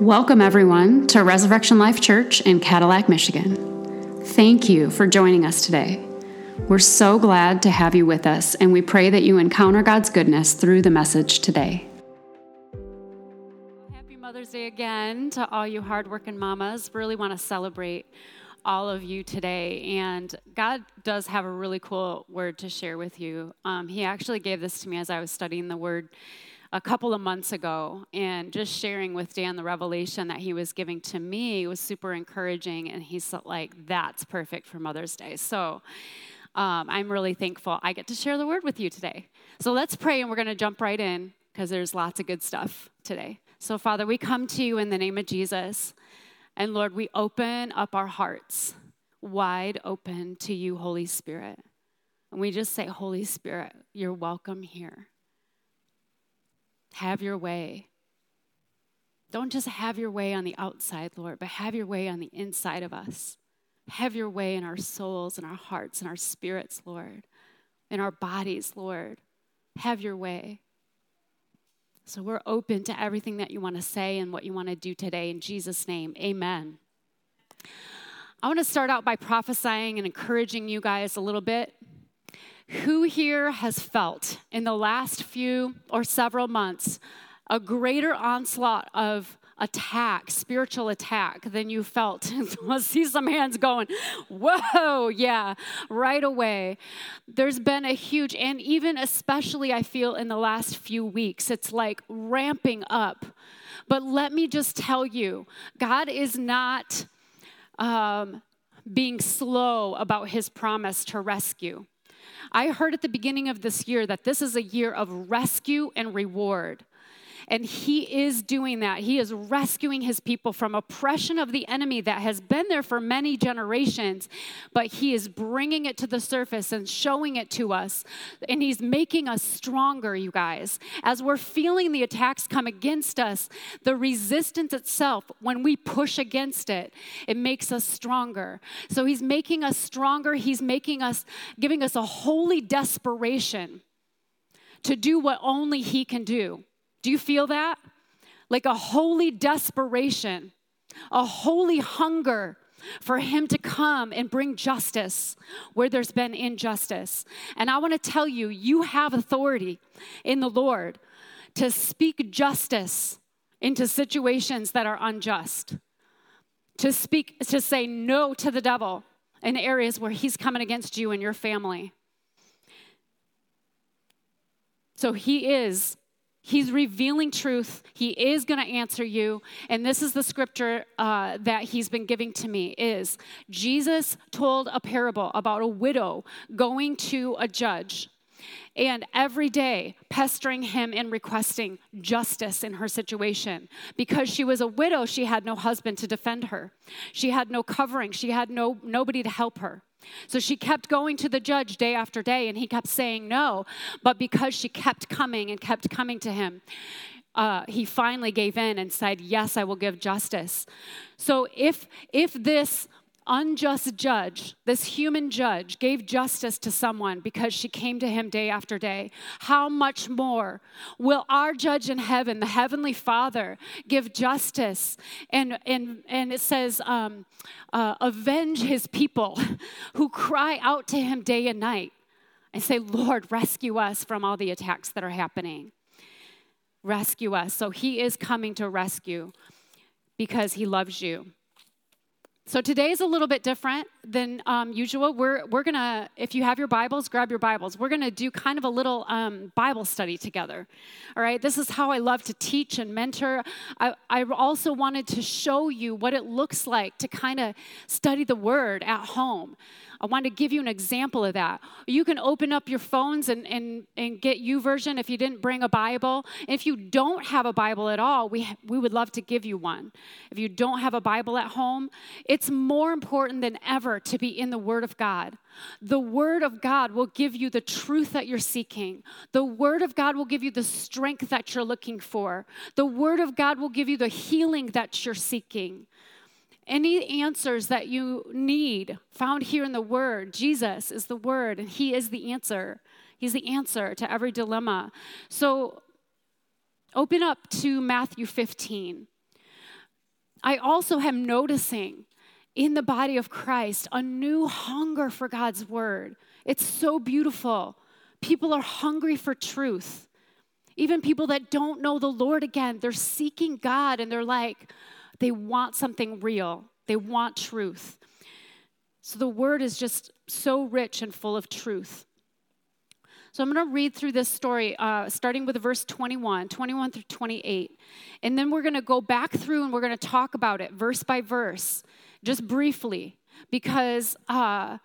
Welcome, everyone, to Resurrection Life Church in Cadillac, Michigan. Thank you for joining us today. We're so glad to have you with us, and we pray that you encounter God's goodness through the message today. Happy Mother's Day again to all you hardworking mamas. Really want to celebrate all of you today. And God does have a really cool word to share with you. Um, he actually gave this to me as I was studying the word a couple of months ago and just sharing with Dan the revelation that he was giving to me was super encouraging. And he's like, that's perfect for Mother's Day. So um, I'm really thankful I get to share the word with you today. So let's pray and we're going to jump right in because there's lots of good stuff today. So, Father, we come to you in the name of Jesus. And Lord, we open up our hearts wide open to you, Holy Spirit. And we just say, Holy Spirit, you're welcome here. Have your way. Don't just have your way on the outside, Lord, but have your way on the inside of us. Have your way in our souls and our hearts and our spirits, Lord, in our bodies, Lord. Have your way. So we're open to everything that you want to say and what you want to do today. In Jesus' name, amen. I want to start out by prophesying and encouraging you guys a little bit. Who here has felt in the last few or several months a greater onslaught of attack, spiritual attack, than you felt? I see some hands going, whoa, yeah, right away. There's been a huge, and even especially I feel in the last few weeks, it's like ramping up. But let me just tell you, God is not um, being slow about his promise to rescue. I heard at the beginning of this year that this is a year of rescue and reward. And he is doing that. He is rescuing his people from oppression of the enemy that has been there for many generations, but he is bringing it to the surface and showing it to us. And he's making us stronger, you guys. As we're feeling the attacks come against us, the resistance itself, when we push against it, it makes us stronger. So he's making us stronger. He's making us, giving us a holy desperation to do what only he can do. Do you feel that? Like a holy desperation, a holy hunger for him to come and bring justice where there's been injustice. And I want to tell you, you have authority in the Lord to speak justice into situations that are unjust, to speak, to say no to the devil in areas where he's coming against you and your family. So he is He's revealing truth. He is going to answer you. And this is the scripture uh, that he's been giving to me is Jesus told a parable about a widow going to a judge and every day pestering him and requesting justice in her situation. Because she was a widow, she had no husband to defend her. She had no covering. She had no nobody to help her. So she kept going to the judge day after day, and he kept saying no. But because she kept coming and kept coming to him, uh, he finally gave in and said, "Yes, I will give justice." So if if this unjust judge, this human judge, gave justice to someone because she came to him day after day, how much more will our judge in heaven, the heavenly Father, give justice? And, and, and it says, um, uh, avenge his people who cry out to him day and night and say, Lord, rescue us from all the attacks that are happening. Rescue us. So he is coming to rescue because he loves you. So today is a little bit different than um, usual. We're, we're going to, if you have your Bibles, grab your Bibles. We're going to do kind of a little um, Bible study together. All right, this is how I love to teach and mentor. I, I also wanted to show you what it looks like to kind of study the Word at home. I want to give you an example of that. You can open up your phones and, and, and get YouVersion if you didn't bring a Bible. If you don't have a Bible at all, we, we would love to give you one. If you don't have a Bible at home, it's more important than ever to be in the Word of God. The Word of God will give you the truth that you're seeking. The Word of God will give you the strength that you're looking for. The Word of God will give you the healing that you're seeking. Any answers that you need found here in the Word, Jesus is the Word, and He is the answer. He's the answer to every dilemma. So open up to Matthew 15. I also am noticing in the body of Christ a new hunger for God's word. It's so beautiful. People are hungry for truth. Even people that don't know the Lord again, they're seeking God and they're like, they want something real, they want truth. So the word is just so rich and full of truth. So I'm going to read through this story, uh, starting with verse 21, 21 through 28. And then we're going to go back through and we're going to talk about it verse by verse, just briefly, because uh,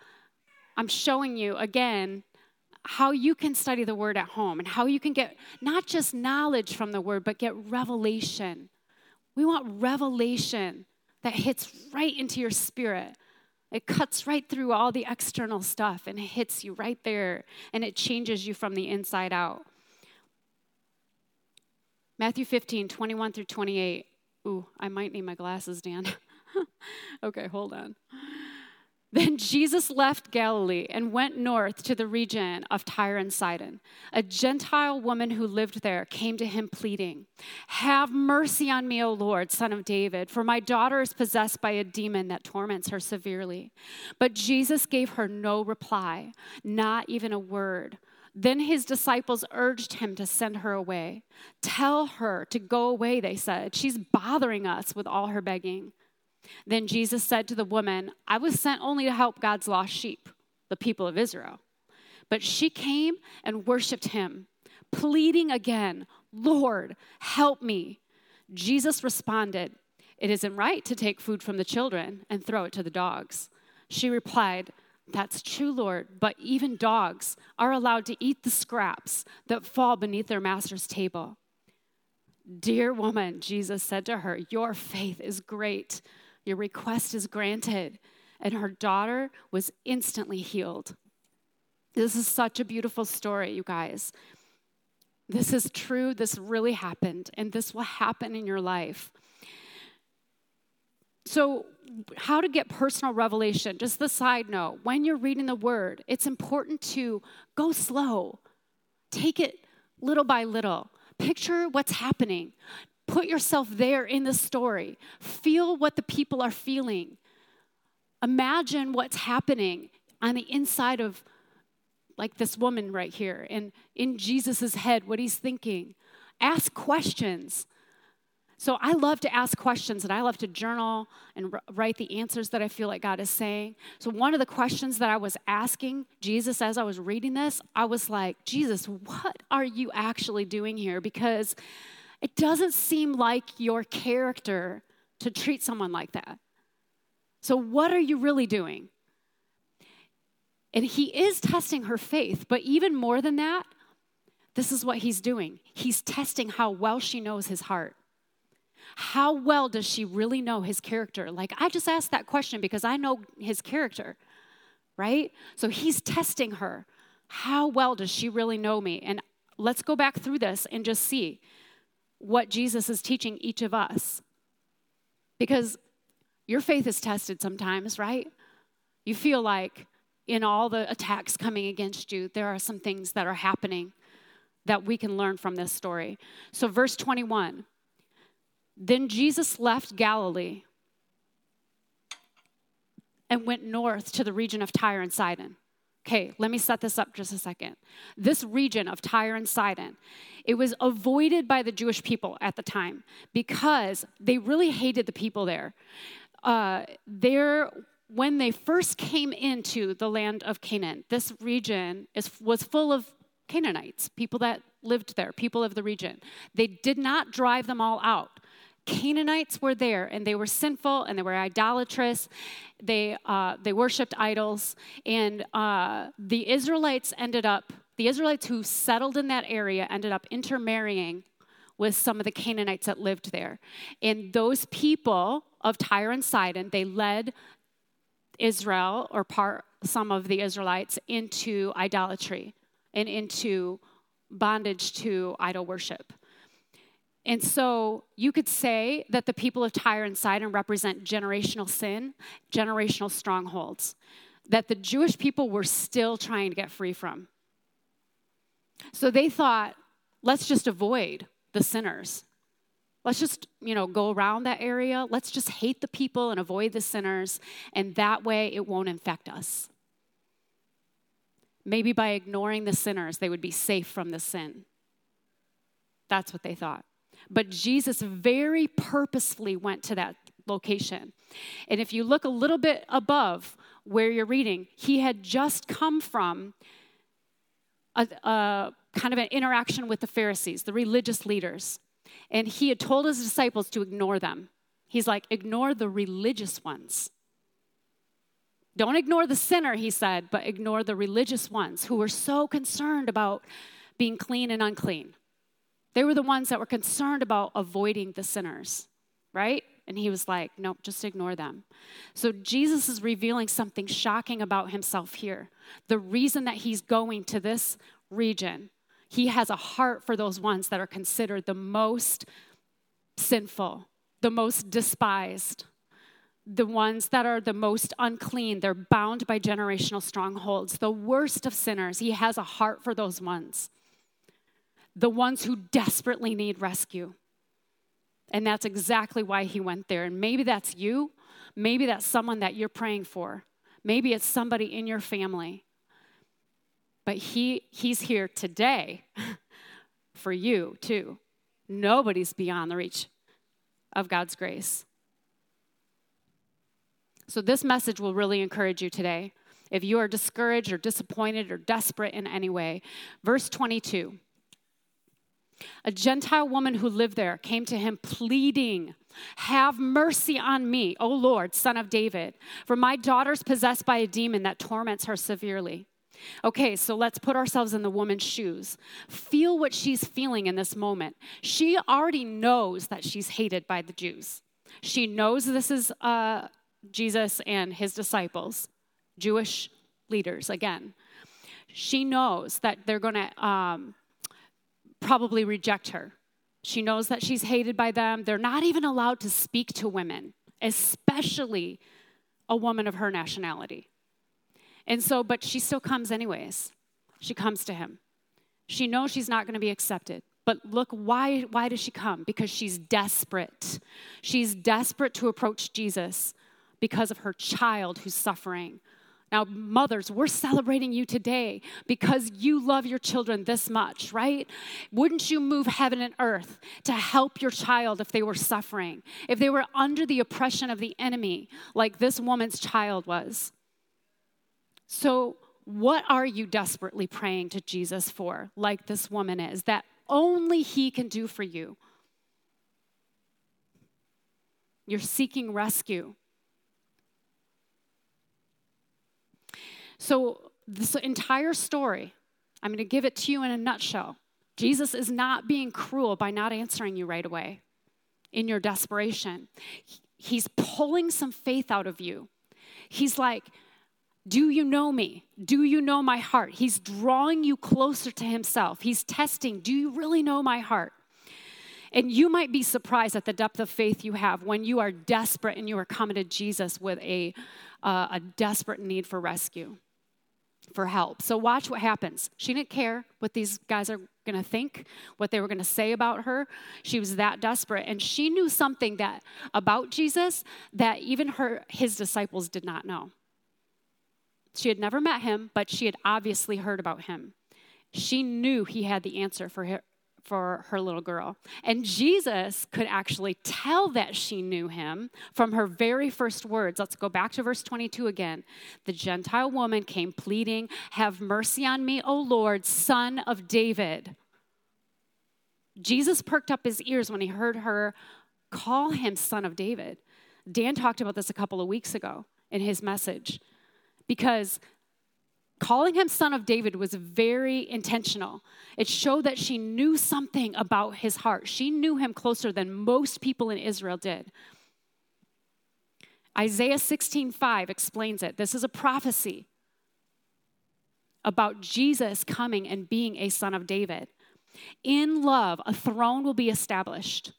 I'm showing you again how you can study the word at home and how you can get not just knowledge from the word, but get revelation. We want revelation that hits right into your spirit. It cuts right through all the external stuff and it hits you right there and it changes you from the inside out. Matthew 15, 21 through 28. Ooh, I might need my glasses, Dan. okay, hold on. Then Jesus left Galilee and went north to the region of Tyre and Sidon. A Gentile woman who lived there came to him pleading, Have mercy on me, O Lord, son of David, for my daughter is possessed by a demon that torments her severely. But Jesus gave her no reply, not even a word. Then his disciples urged him to send her away. Tell her to go away, they said. She's bothering us with all her begging. Then Jesus said to the woman, I was sent only to help God's lost sheep, the people of Israel. But she came and worshiped him, pleading again, Lord, help me. Jesus responded, It isn't right to take food from the children and throw it to the dogs. She replied, That's true, Lord, but even dogs are allowed to eat the scraps that fall beneath their master's table. Dear woman, Jesus said to her, Your faith is great. Your request is granted. And her daughter was instantly healed. This is such a beautiful story, you guys. This is true. This really happened, and this will happen in your life. So, how to get personal revelation, just the side note when you're reading the word, it's important to go slow, take it little by little. Picture what's happening. Put yourself there in the story. Feel what the people are feeling. Imagine what's happening on the inside of like this woman right here and in Jesus' head, what he's thinking. Ask questions. So I love to ask questions and I love to journal and write the answers that I feel like God is saying. So one of the questions that I was asking Jesus as I was reading this, I was like, Jesus, what are you actually doing here? Because it doesn't seem like your character to treat someone like that. So, what are you really doing? And he is testing her faith, but even more than that, this is what he's doing. He's testing how well she knows his heart. How well does she really know his character? Like, I just asked that question because I know his character, right? So he's testing her. How well does she really know me? And let's go back through this and just see what Jesus is teaching each of us. Because your faith is tested sometimes, right? You feel like in all the attacks coming against you, there are some things that are happening that we can learn from this story. So, verse 21 Then Jesus left Galilee and went north to the region of Tyre and Sidon. Okay, let me set this up just a second. This region of Tyre and Sidon, it was avoided by the Jewish people at the time because they really hated the people there. Uh, there, when they first came into the land of Canaan, this region is, was full of Canaanites, people that lived there, people of the region. They did not drive them all out. Canaanites were there and they were sinful and they were idolatrous. They, uh, they worshiped idols. And uh, the Israelites ended up, the Israelites who settled in that area ended up intermarrying with some of the Canaanites that lived there. And those people of Tyre and Sidon, they led Israel or part, some of the Israelites into idolatry and into bondage to idol worship. And so you could say that the people of Tyre and Sidon represent generational sin, generational strongholds that the Jewish people were still trying to get free from. So they thought, let's just avoid the sinners. Let's just, you know, go around that area. Let's just hate the people and avoid the sinners, and that way it won't infect us. Maybe by ignoring the sinners, they would be safe from the sin. That's what they thought. But Jesus very purposefully went to that location. And if you look a little bit above where you're reading, he had just come from a, a kind of an interaction with the Pharisees, the religious leaders. And he had told his disciples to ignore them. He's like, ignore the religious ones. Don't ignore the sinner, he said, but ignore the religious ones who were so concerned about being clean and unclean. They were the ones that were concerned about avoiding the sinners, right? And he was like, nope, just ignore them. So Jesus is revealing something shocking about himself here. The reason that he's going to this region, he has a heart for those ones that are considered the most sinful, the most despised, the ones that are the most unclean. They're bound by generational strongholds, the worst of sinners. He has a heart for those ones, the ones who desperately need rescue. And that's exactly why he went there. And maybe that's you. Maybe that's someone that you're praying for. Maybe it's somebody in your family. But he, he's here today for you, too. Nobody's beyond the reach of God's grace. So, this message will really encourage you today. If you are discouraged or disappointed or desperate in any way, verse 22 a Gentile woman who lived there came to him pleading, Have mercy on me, O Lord, son of David, for my daughter's possessed by a demon that torments her severely. Okay, so let's put ourselves in the woman's shoes. Feel what she's feeling in this moment. She already knows that she's hated by the Jews. She knows this is uh, Jesus and his disciples, Jewish leaders, again. She knows that they're going to um, probably reject her. She knows that she's hated by them. They're not even allowed to speak to women, especially a woman of her nationality. And so, but she still comes anyways. She comes to him. She knows she's not going to be accepted. But look, why, why does she come? Because she's desperate. She's desperate to approach Jesus because of her child who's suffering, now, mothers, we're celebrating you today because you love your children this much, right? Wouldn't you move heaven and earth to help your child if they were suffering, if they were under the oppression of the enemy, like this woman's child was? So, what are you desperately praying to Jesus for, like this woman is, that only He can do for you? You're seeking rescue. So, this entire story, I'm going to give it to you in a nutshell. Jesus is not being cruel by not answering you right away in your desperation. He's pulling some faith out of you. He's like, Do you know me? Do you know my heart? He's drawing you closer to himself. He's testing, Do you really know my heart? And you might be surprised at the depth of faith you have when you are desperate and you are coming to Jesus with a, uh, a desperate need for rescue for help. So watch what happens. She didn't care what these guys are going to think, what they were going to say about her. She was that desperate and she knew something that about Jesus that even her his disciples did not know. She had never met him, but she had obviously heard about him. She knew he had the answer for her, for her little girl. And Jesus could actually tell that she knew him from her very first words. Let's go back to verse 22 again. The Gentile woman came pleading, Have mercy on me, O Lord, son of David. Jesus perked up his ears when he heard her call him son of David. Dan talked about this a couple of weeks ago in his message because Calling him son of David was very intentional. It showed that she knew something about his heart. She knew him closer than most people in Israel did. Isaiah 16:5 explains it. This is a prophecy about Jesus coming and being a son of David. In love, a throne will be established.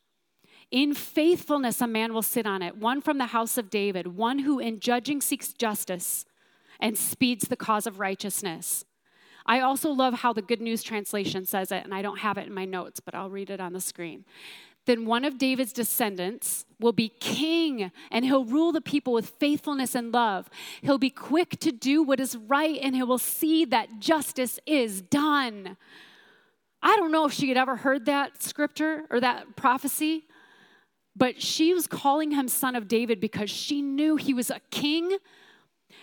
In faithfulness, a man will sit on it, one from the house of David, one who in judging seeks justice and speeds the cause of righteousness. I also love how the Good News Translation says it, and I don't have it in my notes, but I'll read it on the screen. then one of David's descendants will be king and he'll rule the people with faithfulness and love. He'll be quick to do what is right and he will see that justice is done. I don't know if she had ever heard that scripture or that prophecy, but she was calling him son of David because she knew he was a king.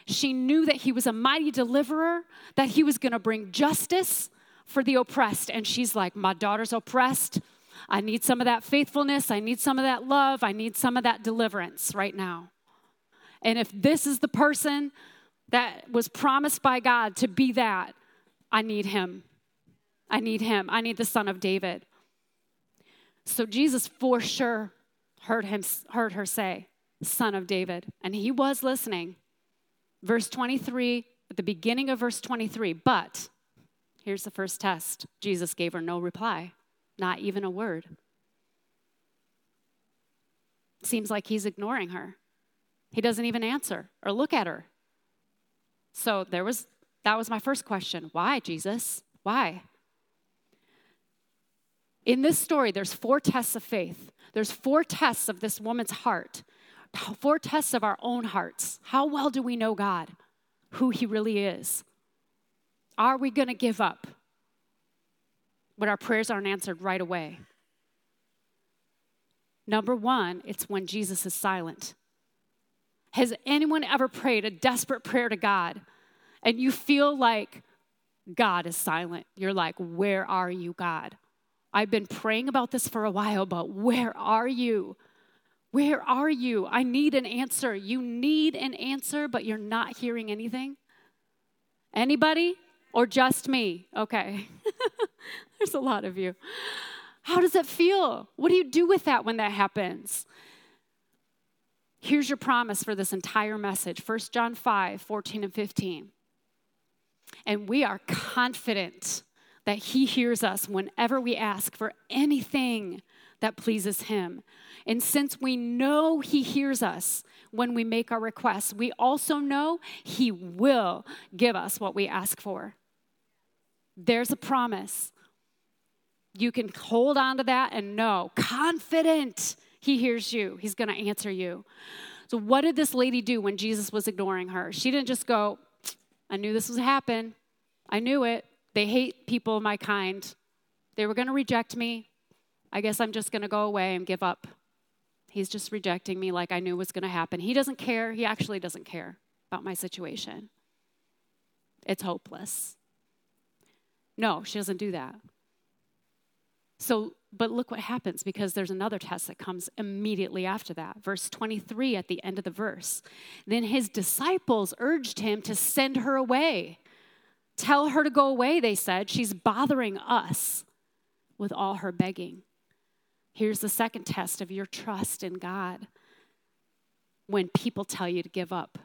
She knew that he was a mighty deliverer, that he was going to bring justice for the oppressed. And she's like, My daughter's oppressed. I need some of that faithfulness. I need some of that love. I need some of that deliverance right now. And if this is the person that was promised by God to be that, I need him. I need him. I need the son of David. So Jesus for sure heard him heard her say, "Son of David." And he was listening. Verse 23, at the beginning of verse 23, but here's the first test. Jesus gave her no reply, not even a word. Seems like he's ignoring her. He doesn't even answer or look at her. So there was that was my first question. Why, Jesus? Why? In this story, there's four tests of faith. There's four tests of this woman's heart, four tests of our own hearts. How well do we know God, who He really is? Are we going to give up when our prayers aren't answered right away? Number one, it's when Jesus is silent. Has anyone ever prayed a desperate prayer to God and you feel like God is silent? You're like, Where are you, God? I've been praying about this for a while, but where are you? Where are you? I need an answer. You need an answer, but you're not hearing anything? Anybody? Or just me? Okay. There's a lot of you. How does it feel? What do you do with that when that happens? Here's your promise for this entire message 1 John 5 14 and 15. And we are confident that He hears us whenever we ask for anything that pleases Him. And since we know He hears us when we make our requests, we also know He will give us what we ask for. There's a promise. You can hold on to that and know, confident, He hears you. He's going to answer you. So, what did this lady do when Jesus was ignoring her? She didn't just go, I knew this would happen. I knew it. They hate people of my kind. They were going to reject me. I guess I'm just going to go away and give up. He's just rejecting me like I knew was going to happen. He doesn't care. He actually doesn't care about my situation. It's hopeless. No, she doesn't do that. So, but look what happens because there's another test that comes immediately after that. Verse 23 at the end of the verse. Then his disciples urged him to send her away. Tell her to go away, they said. She's bothering us with all her begging. Here's the second test of your trust in God when people tell you to give up.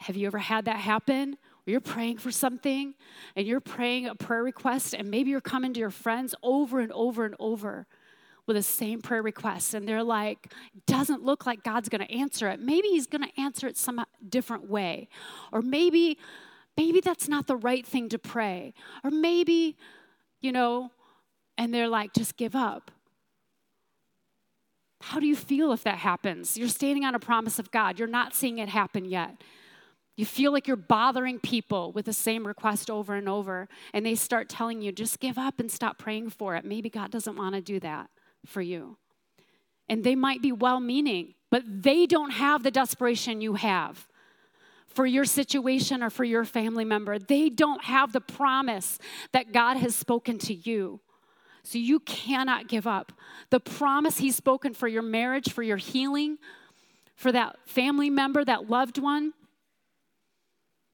Have you ever had that happen? You're praying for something and you're praying a prayer request, and maybe you're coming to your friends over and over and over with the same prayer request, and they're like, doesn't look like God's gonna answer it. Maybe He's gonna answer it some different way. Or maybe maybe that's not the right thing to pray. Or maybe, you know, and they're like, just give up. How do you feel if that happens? You're standing on a promise of God, you're not seeing it happen yet. You feel like you're bothering people with the same request over and over, and they start telling you, just give up and stop praying for it. Maybe God doesn't want to do that for you. And they might be well meaning, but they don't have the desperation you have for your situation or for your family member. They don't have the promise that God has spoken to you. So you cannot give up. The promise He's spoken for your marriage, for your healing, for that family member, that loved one.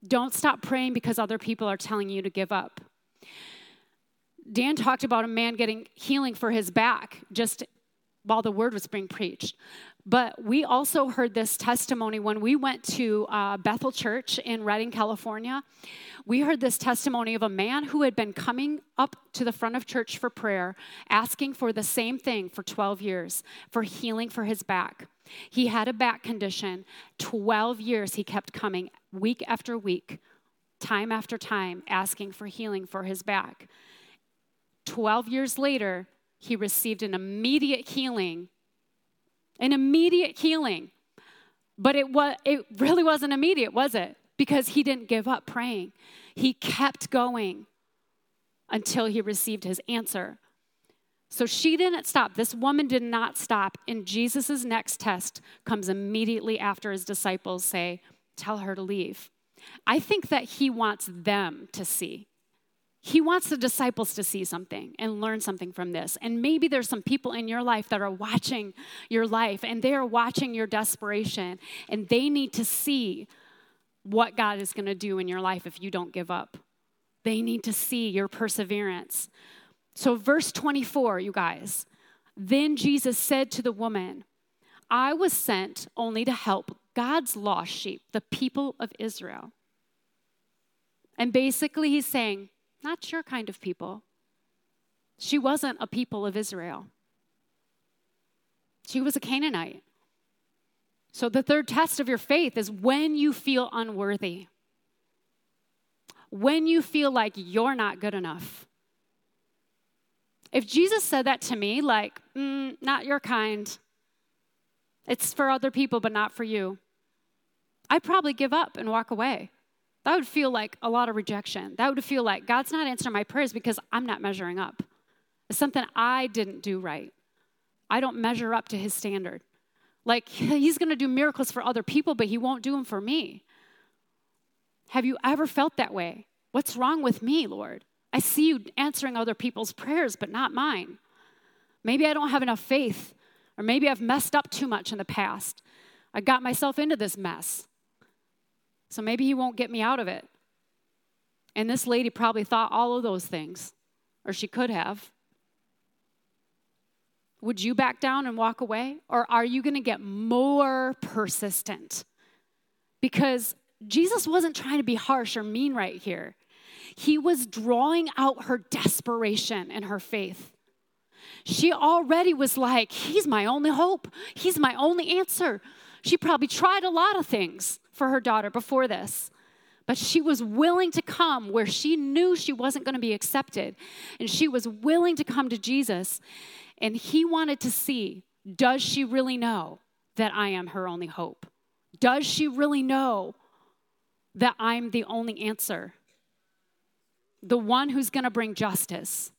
Don't stop praying because other people are telling you to give up. Dan talked about a man getting healing for his back just while the word was being preached. But we also heard this testimony when we went to uh, Bethel Church in Redding, California. We heard this testimony of a man who had been coming up to the front of church for prayer, asking for the same thing for 12 years for healing for his back. He had a back condition. 12 years he kept coming, week after week, time after time, asking for healing for his back. 12 years later, he received an immediate healing. An immediate healing. But it, was, it really wasn't immediate, was it? Because he didn't give up praying. He kept going until he received his answer. So she didn't stop. This woman did not stop. And Jesus' next test comes immediately after his disciples say, Tell her to leave. I think that he wants them to see. He wants the disciples to see something and learn something from this. And maybe there's some people in your life that are watching your life and they are watching your desperation and they need to see what God is going to do in your life if you don't give up. They need to see your perseverance. So, verse 24, you guys. Then Jesus said to the woman, I was sent only to help God's lost sheep, the people of Israel. And basically, he's saying, not your kind of people. She wasn't a people of Israel, she was a Canaanite. So, the third test of your faith is when you feel unworthy, when you feel like you're not good enough if Jesus said that to me, like, mm, not your kind, it's for other people, but not for you, I'd probably give up and walk away. That would feel like a lot of rejection. That would feel like God's not answering my prayers because I'm not measuring up. It's something I didn't do right. I don't measure up to his standard. Like, he's going to do miracles for other people, but he won't do them for me. Have you ever felt that way? What's wrong with me, Lord? I see you answering other people's prayers, but not mine. Maybe I don't have enough faith, or maybe I've messed up too much in the past. I got myself into this mess. So maybe he won't get me out of it. And this lady probably thought all of those things, or she could have. Would you back down and walk away? Or are you going to get more persistent? Because Jesus wasn't trying to be harsh or mean right here. He was drawing out her desperation and her faith. She already was like, He's my only hope. He's my only answer. She probably tried a lot of things for her daughter before this, but she was willing to come where she knew she wasn't going to be accepted. And she was willing to come to Jesus. And he wanted to see does she really know that I am her only hope? Does she really know that I'm the only answer? the one who's going to bring justice.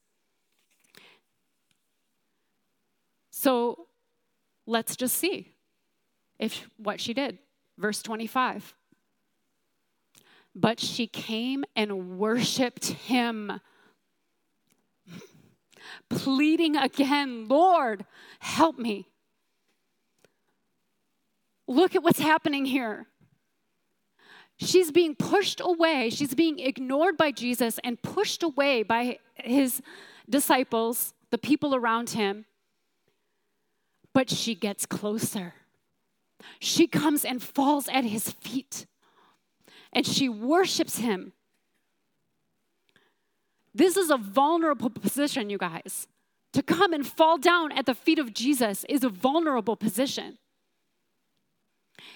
So let's just see if what she did. Verse 25. But she came and worshiped him, pleading again, Lord, help me. Look at what's happening here. She's being pushed away. She's being ignored by Jesus and pushed away by his disciples, the people around him. But she gets closer. She comes and falls at his feet and she worships him. This is a vulnerable position, you guys. To come and fall down at the feet of Jesus is a vulnerable position.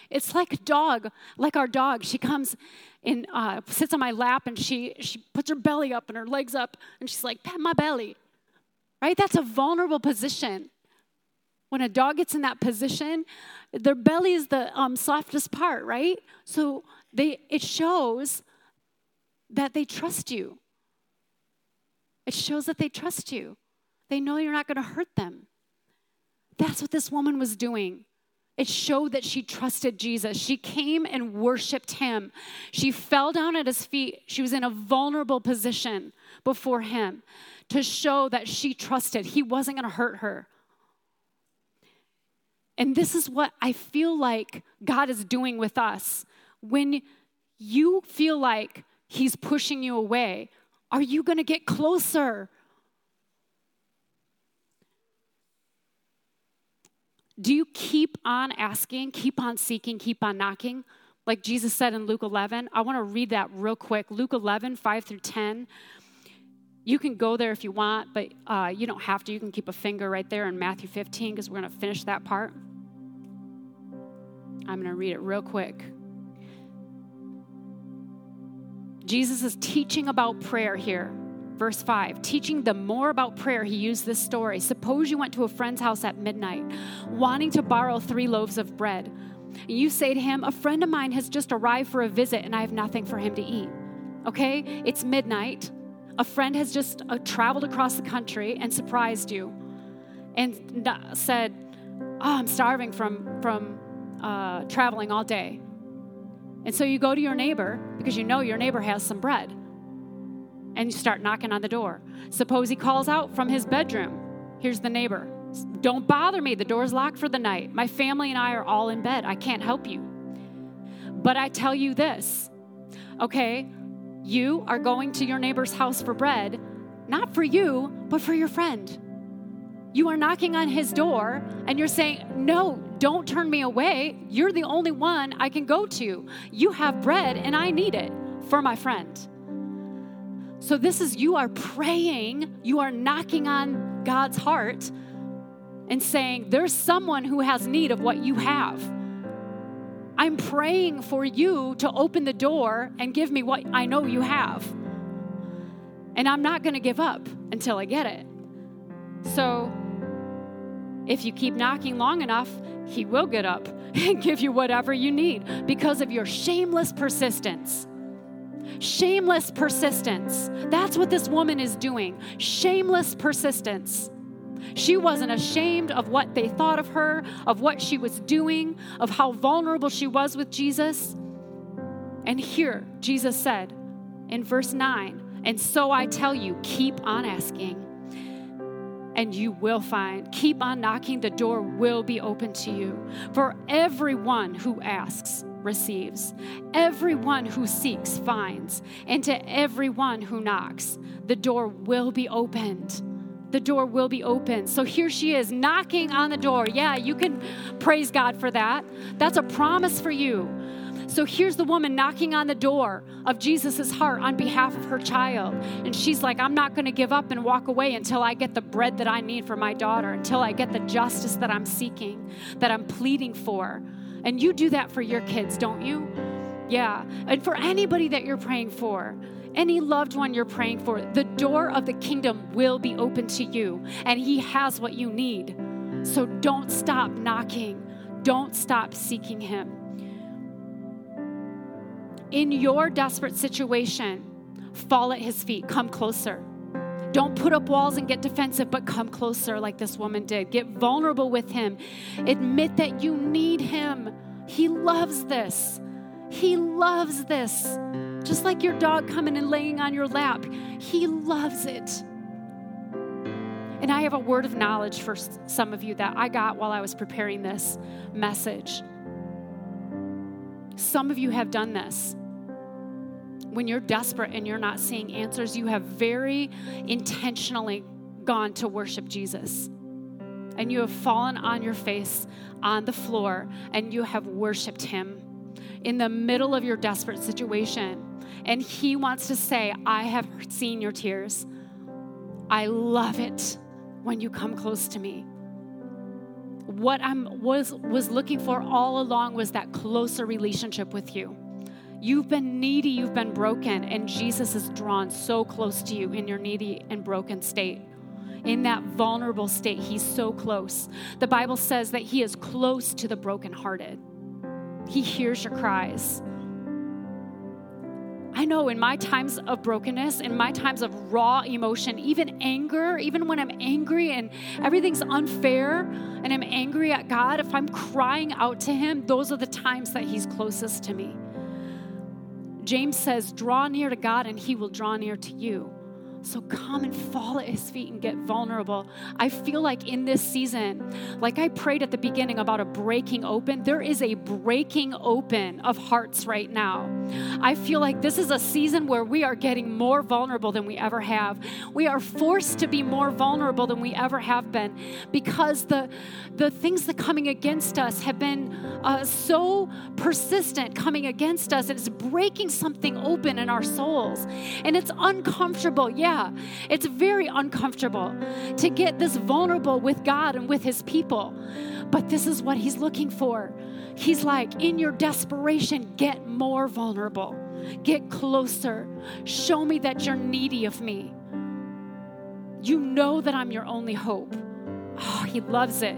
It's like dog, like our dog. She comes and uh, sits on my lap and she, she puts her belly up and her legs up and she's like, pat my belly. Right? That's a vulnerable position. When a dog gets in that position, their belly is the um, softest part, right? So they, it shows that they trust you. It shows that they trust you. They know you're not going to hurt them. That's what this woman was doing. It showed that she trusted Jesus. She came and worshiped him. She fell down at his feet. She was in a vulnerable position before him to show that she trusted. He wasn't going to hurt her. And this is what I feel like God is doing with us. When you feel like he's pushing you away, are you going to get closer? Do you keep on asking, keep on seeking, keep on knocking? Like Jesus said in Luke 11. I want to read that real quick. Luke 11, 5 through 10. You can go there if you want, but uh, you don't have to. You can keep a finger right there in Matthew 15 because we're going to finish that part. I'm going to read it real quick. Jesus is teaching about prayer here. Verse 5, teaching them more about prayer, he used this story. Suppose you went to a friend's house at midnight, wanting to borrow three loaves of bread. And you say to him, A friend of mine has just arrived for a visit, and I have nothing for him to eat. Okay? It's midnight. A friend has just uh, traveled across the country and surprised you and said, Oh, I'm starving from, from uh, traveling all day. And so you go to your neighbor because you know your neighbor has some bread. And you start knocking on the door. Suppose he calls out from his bedroom. Here's the neighbor. Don't bother me. The door's locked for the night. My family and I are all in bed. I can't help you. But I tell you this okay, you are going to your neighbor's house for bread, not for you, but for your friend. You are knocking on his door and you're saying, No, don't turn me away. You're the only one I can go to. You have bread and I need it for my friend. So, this is you are praying, you are knocking on God's heart and saying, There's someone who has need of what you have. I'm praying for you to open the door and give me what I know you have. And I'm not going to give up until I get it. So, if you keep knocking long enough, He will get up and give you whatever you need because of your shameless persistence. Shameless persistence. That's what this woman is doing. Shameless persistence. She wasn't ashamed of what they thought of her, of what she was doing, of how vulnerable she was with Jesus. And here, Jesus said in verse 9, and so I tell you, keep on asking and you will find. Keep on knocking, the door will be open to you. For everyone who asks receives, everyone who seeks finds, and to everyone who knocks, the door will be opened. The door will be open. So here she is knocking on the door. Yeah, you can praise God for that. That's a promise for you. So here's the woman knocking on the door of Jesus' heart on behalf of her child. And she's like, I'm not going to give up and walk away until I get the bread that I need for my daughter, until I get the justice that I'm seeking, that I'm pleading for. And you do that for your kids, don't you? Yeah. And for anybody that you're praying for, any loved one you're praying for, the door of the kingdom will be open to you, and He has what you need. So don't stop knocking, don't stop seeking Him in your desperate situation, fall at his feet, come closer. Don't put up walls and get defensive, but come closer like this woman did. Get vulnerable with him. Admit that you need him. He loves this. He loves this. Just like your dog coming and laying on your lap, he loves it. And I have a word of knowledge for some of you that I got while I was preparing this message. Some of you have done this when you're desperate and you're not seeing answers, you have very intentionally gone to worship Jesus. And you have fallen on your face on the floor and you have worshiped him in the middle of your desperate situation. And he wants to say, I have seen your tears. I love it when you come close to me. What I was, was looking for all along was that closer relationship with you. You've been needy, you've been broken, and Jesus is drawn so close to you in your needy and broken state. In that vulnerable state, He's so close. The Bible says that He is close to the brokenhearted, He hears your cries. I know in my times of brokenness, in my times of raw emotion, even anger, even when I'm angry and everything's unfair and I'm angry at God, if I'm crying out to Him, those are the times that He's closest to me. James says, Draw near to God and he will draw near to you. So come and fall at his feet and get vulnerable. I feel like in this season, like I prayed at the beginning about a breaking open, there is a breaking open of hearts right now. I feel like this is a season where we are getting more vulnerable than we ever have. We are forced to be more vulnerable than we ever have been because the, the things that coming against us have been uh, so persistent coming against us. It's breaking something open in our souls. And it's uncomfortable. Yeah yeah, it's very uncomfortable to get this vulnerable with God and with His people. But this is what He's looking for. He's like, in your desperation, get more vulnerable, get closer. Show me that you're needy of me. You know that I'm your only hope. Oh, he loves it.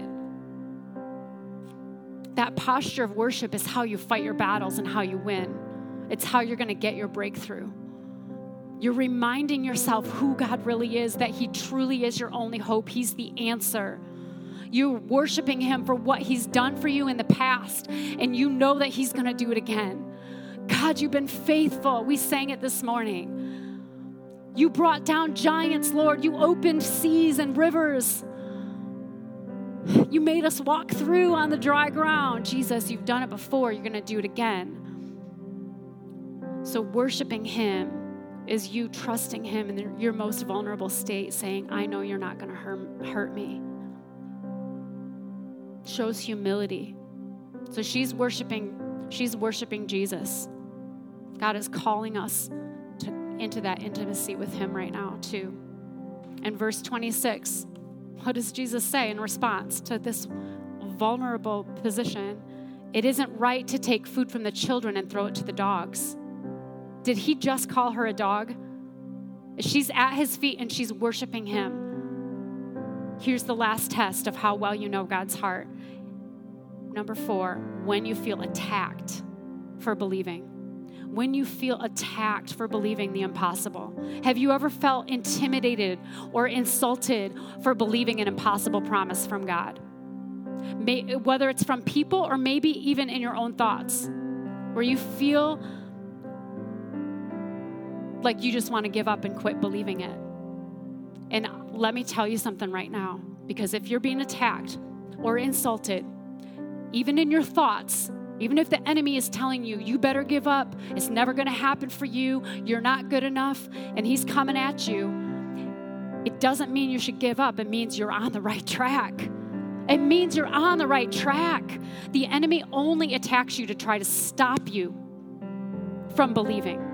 That posture of worship is how you fight your battles and how you win. It's how you're going to get your breakthrough. You're reminding yourself who God really is, that He truly is your only hope. He's the answer. You're worshiping Him for what He's done for you in the past, and you know that He's going to do it again. God, you've been faithful. We sang it this morning. You brought down giants, Lord. You opened seas and rivers. You made us walk through on the dry ground. Jesus, you've done it before. You're going to do it again. So, worshiping Him is you trusting Him in your most vulnerable state, saying, I know you're not going to hurt me. Shows humility. So, she's worshiping, she's worshiping Jesus. God is calling us to, into that intimacy with Him right now, too. And verse 26, what does Jesus say in response to this vulnerable position? It isn't right to take food from the children and throw it to the dogs. Did he just call her a dog? She's at his feet and she's worshiping him. Here's the last test of how well you know God's heart. Number four, when you feel attacked for believing. When you feel attacked for believing the impossible. Have you ever felt intimidated or insulted for believing an impossible promise from God? May, whether it's from people or maybe even in your own thoughts, where you feel like you just want to give up and quit believing it. And let me tell you something right now, because if you're being attacked or insulted, even in your thoughts, even if the enemy is telling you, you better give up, it's never going to happen for you, you're not good enough, and he's coming at you, it doesn't mean you should give up. It means you're on the right track. It means you're on the right track. The enemy only attacks you to try to stop you from believing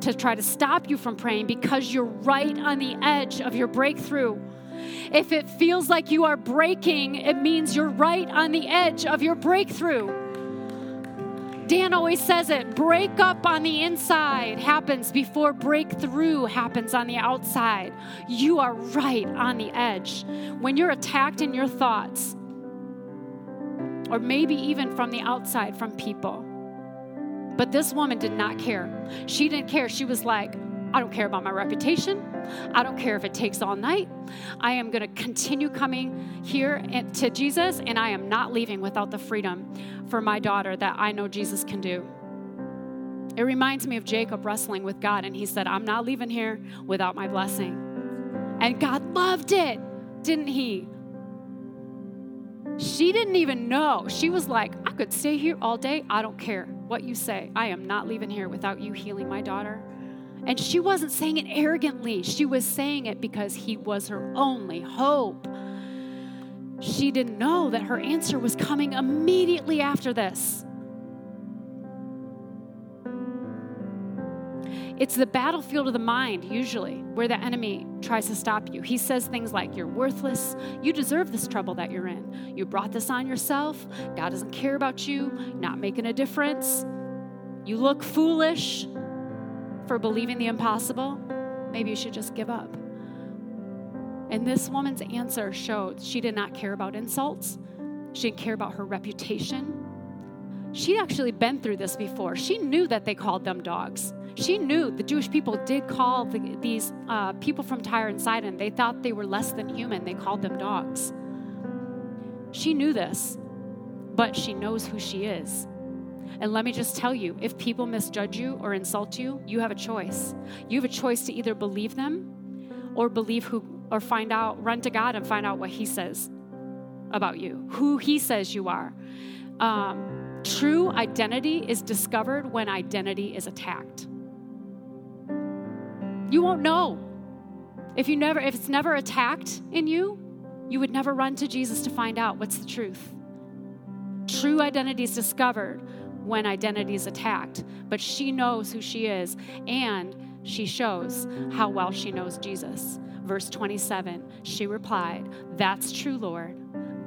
to try to stop you from praying because you're right on the edge of your breakthrough. If it feels like you are breaking, it means you're right on the edge of your breakthrough. Dan always says it break up on the inside happens before breakthrough happens on the outside. You are right on the edge. When you're attacked in your thoughts, or maybe even from the outside from people, but this woman did not care. She didn't care. She was like, I don't care about my reputation. I don't care if it takes all night. I am going to continue coming here to Jesus, and I am not leaving without the freedom for my daughter that I know Jesus can do. It reminds me of Jacob wrestling with God, and he said, I'm not leaving here without my blessing. And God loved it, didn't he? She didn't even know. She was like, I could stay here all day. I don't care what you say. I am not leaving here without you healing my daughter. And she wasn't saying it arrogantly, she was saying it because he was her only hope. She didn't know that her answer was coming immediately after this. It's the battlefield of the mind, usually, where the enemy tries to stop you. He says things like, You're worthless. You deserve this trouble that you're in. You brought this on yourself. God doesn't care about you. not making a difference. You look foolish for believing the impossible. Maybe you should just give up. And this woman's answer showed she did not care about insults, she didn't care about her reputation. She'd actually been through this before. She knew that they called them dogs she knew the Jewish people did call the, these uh, people from Tyre and Sidon, they thought they were less than human. They called them dogs. She knew this, but she knows who she is. And let me just tell you if people misjudge you or insult you, you have a choice. You have a choice to either believe them or believe who, or find out, run to God and find out what He says about you, who He says you are. Um, true identity is discovered when identity is attacked. You won't know. If you never if it's never attacked in you, you would never run to Jesus to find out what's the truth. True identity is discovered when identity is attacked, but she knows who she is and she shows how well she knows Jesus. Verse 27, she replied, That's true, Lord.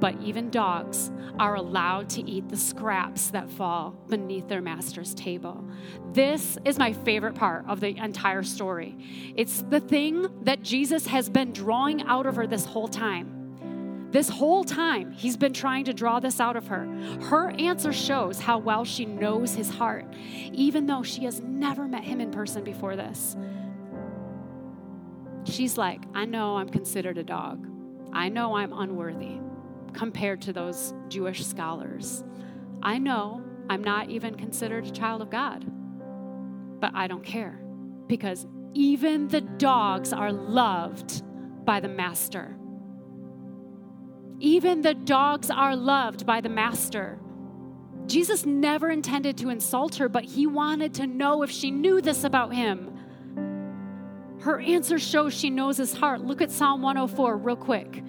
But even dogs are allowed to eat the scraps that fall beneath their master's table. This is my favorite part of the entire story. It's the thing that Jesus has been drawing out of her this whole time. This whole time, he's been trying to draw this out of her. Her answer shows how well she knows his heart, even though she has never met him in person before this. She's like, I know I'm considered a dog. I know I'm unworthy compared to those Jewish scholars. I know I'm not even considered a child of God, but I don't care because even the dogs are loved by the master. Even the dogs are loved by the master. Jesus never intended to insult her, but he wanted to know if she knew this about him. Her answer shows she knows his heart. Look at Psalm 104 real quick.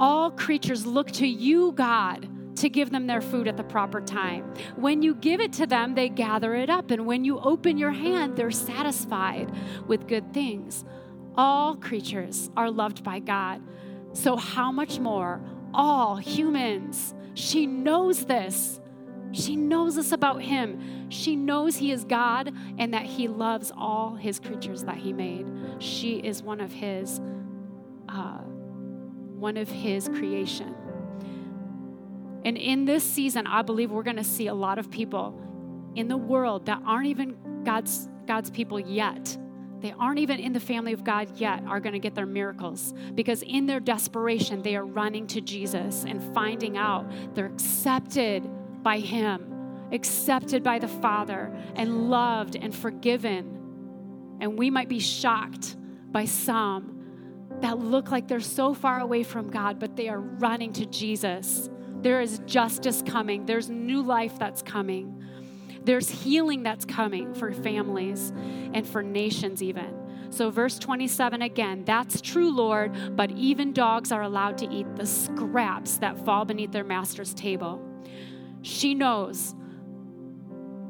All creatures look to you, God, to give them their food at the proper time. When you give it to them, they gather it up. And when you open your hand, they're satisfied with good things. All creatures are loved by God. So, how much more all humans? She knows this. She knows this about him. She knows he is God and that he loves all his creatures that he made. She is one of his one of his creation. And in this season, I believe we're going to see a lot of people in the world that aren't even God's God's people yet. They aren't even in the family of God yet are going to get their miracles because in their desperation they are running to Jesus and finding out they're accepted by him, accepted by the Father and loved and forgiven. And we might be shocked by some that look like they're so far away from God, but they are running to Jesus. There is justice coming, there's new life that's coming, there's healing that's coming for families and for nations, even. So, verse 27 again, that's true, Lord, but even dogs are allowed to eat the scraps that fall beneath their master's table. She knows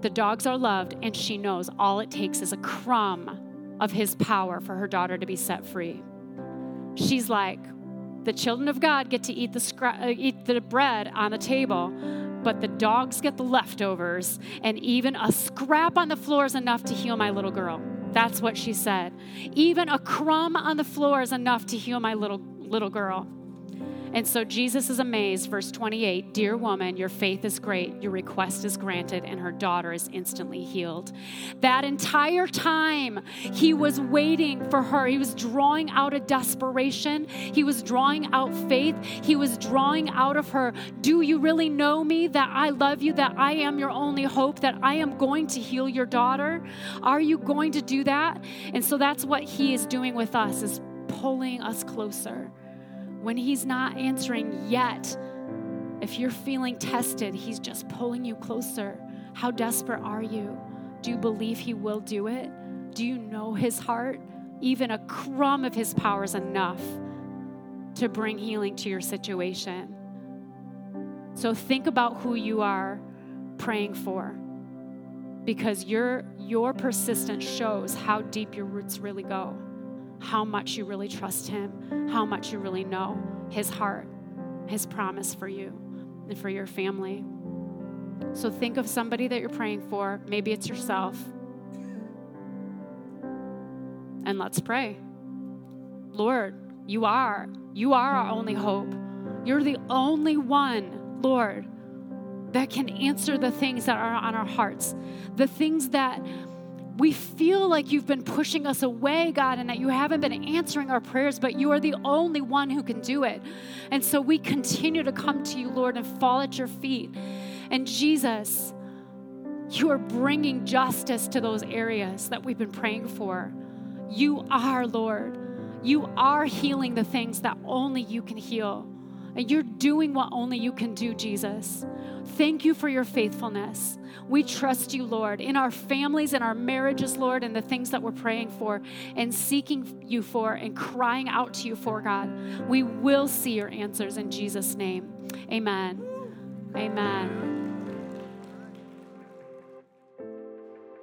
the dogs are loved, and she knows all it takes is a crumb of his power for her daughter to be set free she's like, the children of God get to eat the, scra- uh, eat the bread on the table, but the dogs get the leftovers, and even a scrap on the floor is enough to heal my little girl. That's what she said. Even a crumb on the floor is enough to heal my little little girl. And so Jesus is amazed. Verse 28 Dear woman, your faith is great. Your request is granted, and her daughter is instantly healed. That entire time, he was waiting for her. He was drawing out a desperation. He was drawing out faith. He was drawing out of her Do you really know me? That I love you, that I am your only hope, that I am going to heal your daughter? Are you going to do that? And so that's what he is doing with us, is pulling us closer when He's not answering yet, if you're feeling tested, He's just pulling you closer. How desperate are you? Do you believe He will do it? Do you know His heart? Even a crumb of His power is enough to bring healing to your situation. So think about who you are praying for because your your persistence shows how deep your roots really go how much you really trust Him, how much you really know His heart, His promise for you and for your family. So think of somebody that you're praying for. Maybe it's yourself. And let's pray. Lord, you are. You are our only hope. You're the only one, Lord, that can answer the things that are on our hearts, the things that we feel like you've been pushing us away, God, and that you haven't been answering our prayers, but you are the only one who can do it. And so we continue to come to you, Lord, and fall at your feet. And Jesus, you are bringing justice to those areas that we've been praying for. You are, Lord. You are healing the things that only you can heal. And you're doing what only you can do, Jesus. Thank you for your faithfulness. We trust you, Lord, in our families and our marriages, Lord, and the things that we're praying for and seeking you for and crying out to you for, God. We will see your answers in Jesus' name. Amen. Amen.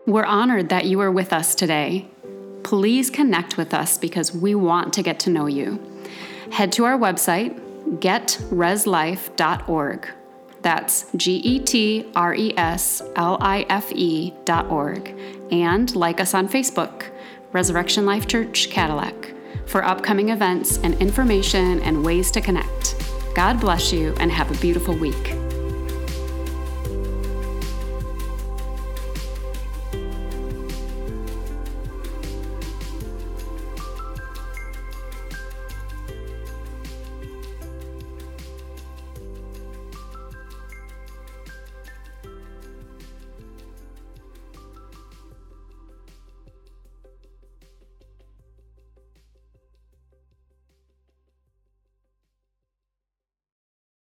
We're honored that you are with us today. Please connect with us because we want to get to know you. Head to our website getreslife.org. That's G E T R E S L I F E dot org. And like us on Facebook, Resurrection Life Church Cadillac, for upcoming events and information and ways to connect. God bless you and have a beautiful week.